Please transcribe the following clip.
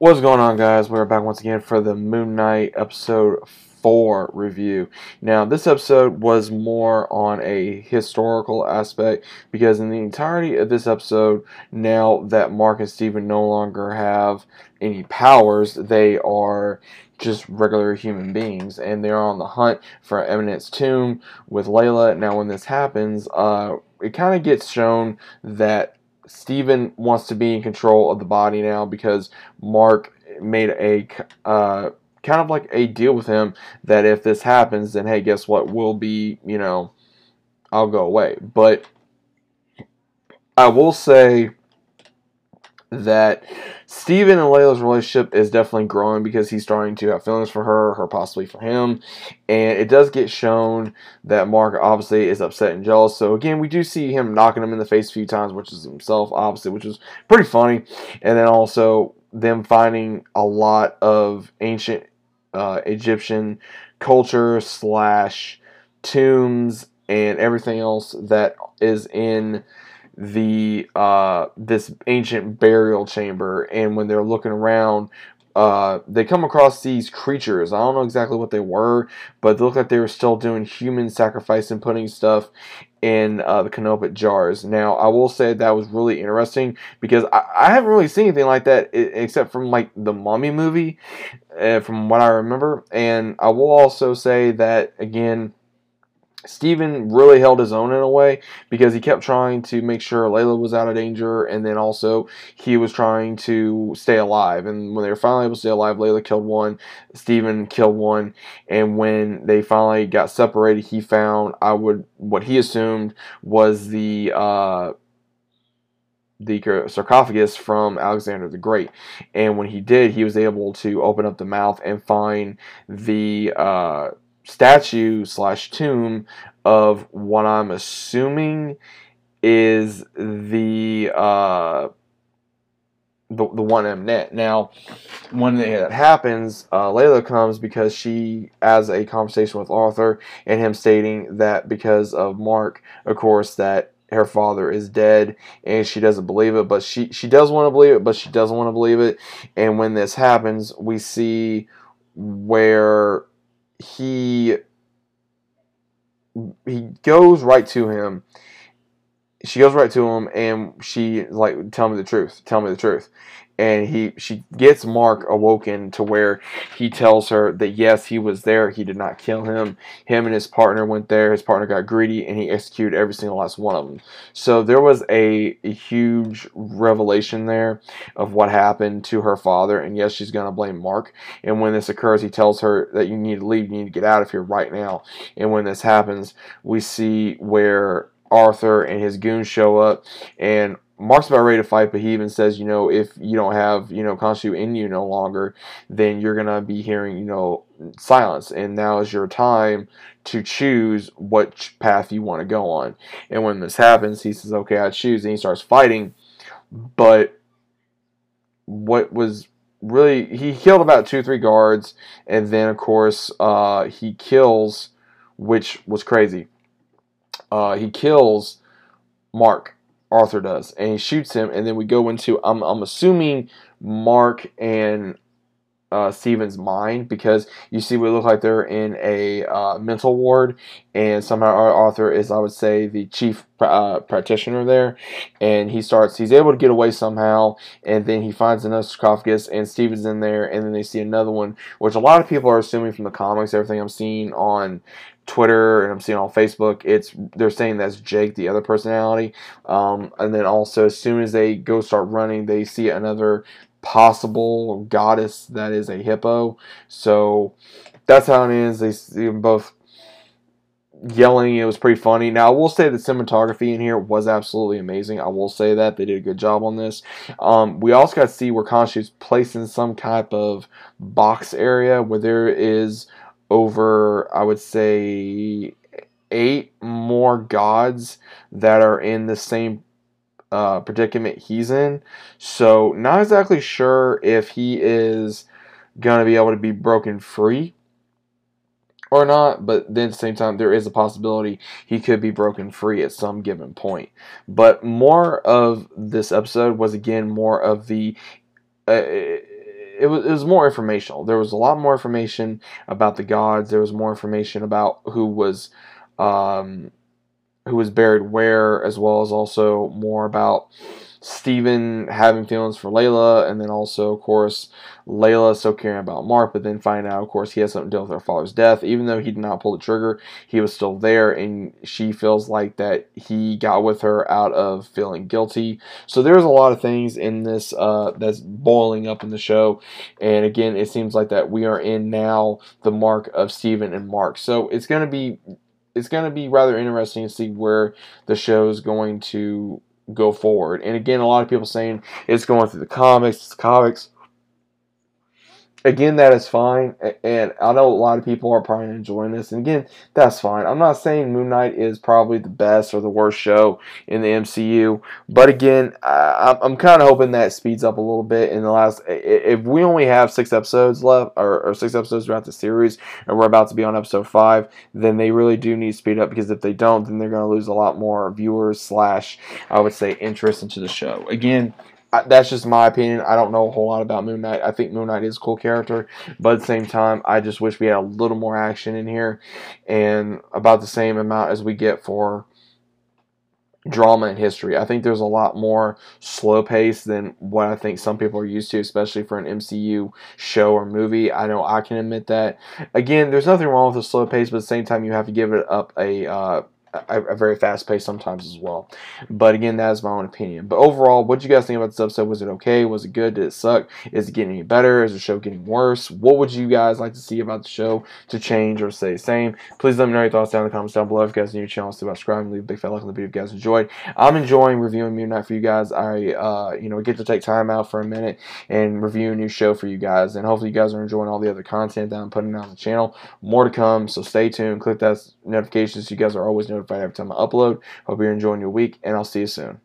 What's going on, guys? We're back once again for the Moon Knight episode 4 review. Now, this episode was more on a historical aspect because, in the entirety of this episode, now that Mark and Steven no longer have any powers, they are just regular human beings and they're on the hunt for Ammit's tomb with Layla. Now, when this happens, uh, it kind of gets shown that Steven wants to be in control of the body now because Mark made a uh, kind of like a deal with him that if this happens, then hey, guess what? We'll be, you know, I'll go away. But I will say that Steven and Layla's relationship is definitely growing because he's starting to have feelings for her, her possibly for him. And it does get shown that Mark obviously is upset and jealous. So again, we do see him knocking him in the face a few times, which is himself, obviously, which is pretty funny. And then also them finding a lot of ancient uh, Egyptian culture slash tombs and everything else that is in the uh, this ancient burial chamber, and when they're looking around, uh, they come across these creatures. I don't know exactly what they were, but they look like they were still doing human sacrifice and putting stuff in uh, the Canopic jars. Now, I will say that was really interesting because I, I haven't really seen anything like that except from like the Mummy movie, uh, from what I remember. And I will also say that again Steven really held his own in a way because he kept trying to make sure Layla was out of danger and then also he was trying to stay alive. And when they were finally able to stay alive, Layla killed one, Steven killed one, and when they finally got separated, he found I would what he assumed was the uh, the sarcophagus from Alexander the Great. And when he did, he was able to open up the mouth and find the uh, statue slash tomb of what I'm assuming is the uh, the, the one Ammit. Now, when that happens, uh, Layla comes because she has a conversation with Arthur and him stating that because of Mark, of course, that her father is dead and she doesn't believe it, but she, she does want to believe it, but she doesn't want to believe it. And when this happens, we see where he he goes right to him. She goes right to him and she like, tell me the truth, tell me the truth and he she gets Mark awoken to where he tells her that yes, he was there, he did not kill him. Him and his partner went there. His partner got greedy, and he executed every single last one of them. So there was a, a huge revelation there of what happened to her father, and yes, she's gonna blame Mark. And when this occurs, he tells her that you need to leave, you need to get out of here right now. And when this happens, we see where Arthur and his goons show up, and Mark's about ready to fight, but he even says, you know, if you don't have, you know, Khonshu in you no longer, then you're gonna be hearing, you know, silence, and now is your time to choose what path you want to go on. And when this happens, he says, okay, I choose, and he starts fighting. But what was really he killed about two, three guards, and then of course uh, he kills, which was crazy. Uh, he kills Mark Arthur does, and he shoots him, and then we go into I'm I'm assuming Mark and uh, Steven's mind because you see we look like they're in a uh, mental ward, and somehow Arthur is I would say the chief uh, practitioner there, and he starts he's able to get away somehow, and then he finds another sarcophagus, and Steven's in there, and then they see another one, which a lot of people are assuming from the comics, everything I'm seeing on Twitter and I'm seeing on Facebook, it's they're saying that's Jake, the other personality. Um, and then also, as soon as they go start running, they see another possible goddess that is a hippo. So that's how it is. They see them both yelling. It was pretty funny. Now I will say the cinematography in here was absolutely amazing. I will say that they did a good job on this. Um, we also got to see where Khonshu's placed in some type of box area where there is over, I would say, eight more gods that are in the same uh, predicament he's in. So, not exactly sure if he is going to be able to be broken free or not, but then at the same time, there is a possibility he could be broken free at some given point. But more of this episode was again more of the. Uh, it was, it was more informational. There was a lot more information about the gods. There was more information about who was um, who was buried where, as well as also more about Steven having feelings for Layla, and then also, of course, Layla still caring about Mark, but then find out, of course, he has something to deal with her father's death. Even though he did not pull the trigger, he was still there, and she feels like that he got with her out of feeling guilty. So there's a lot of things in this uh, that's boiling up in the show, and again, it seems like that we are in now the mark of Steven and Mark. So it's going to be it's going to be rather interesting to see where the show is going to go forward. And again, a lot of people saying it's going through the comics, it's comics. Again, that is fine, and I know a lot of people are probably enjoying this, and again, that's fine. I'm not saying Moon Knight is probably the best or the worst show in the MCU, but again, I'm kind of hoping that speeds up a little bit in the last. If we only have six episodes left, or, or six episodes throughout the series, and we're about to be on episode five, then they really do need to speed up because if they don't, then they're going to lose a lot more viewers slash, I would say, interest into the show. Again, I, that's just my opinion. I don't know a whole lot about Moon Knight. I think Moon Knight is a cool character, but at the same time, I just wish we had a little more action in here and about the same amount as we get for drama and history. I think there's a lot more slow pace than what I think some people are used to, especially for an MCU show or movie. I know I can admit that. Again, there's nothing wrong with a slow pace, but at the same time, you have to give it up a uh, a, very fast pace sometimes as well. But again, that is my own opinion. But overall, what do you guys think about this episode? Was it okay? Was it good? Did it suck? Is it getting any better? Is the show getting worse? What would you guys like to see about the show to change or stay the same? Please let me know your thoughts down in the comments down below. If you guys are new to the channel, subscribe and leave a big fat like on the video if you guys enjoyed. I'm enjoying reviewing Moon Knight for you guys. I uh, you know get to take time out for a minute and review a new show for you guys. And hopefully you guys are enjoying all the other content that I'm putting out on the channel. More to come, so stay tuned. Click that notification so you guys are always notified every time I upload. Hope you're enjoying your week, and I'll see you soon.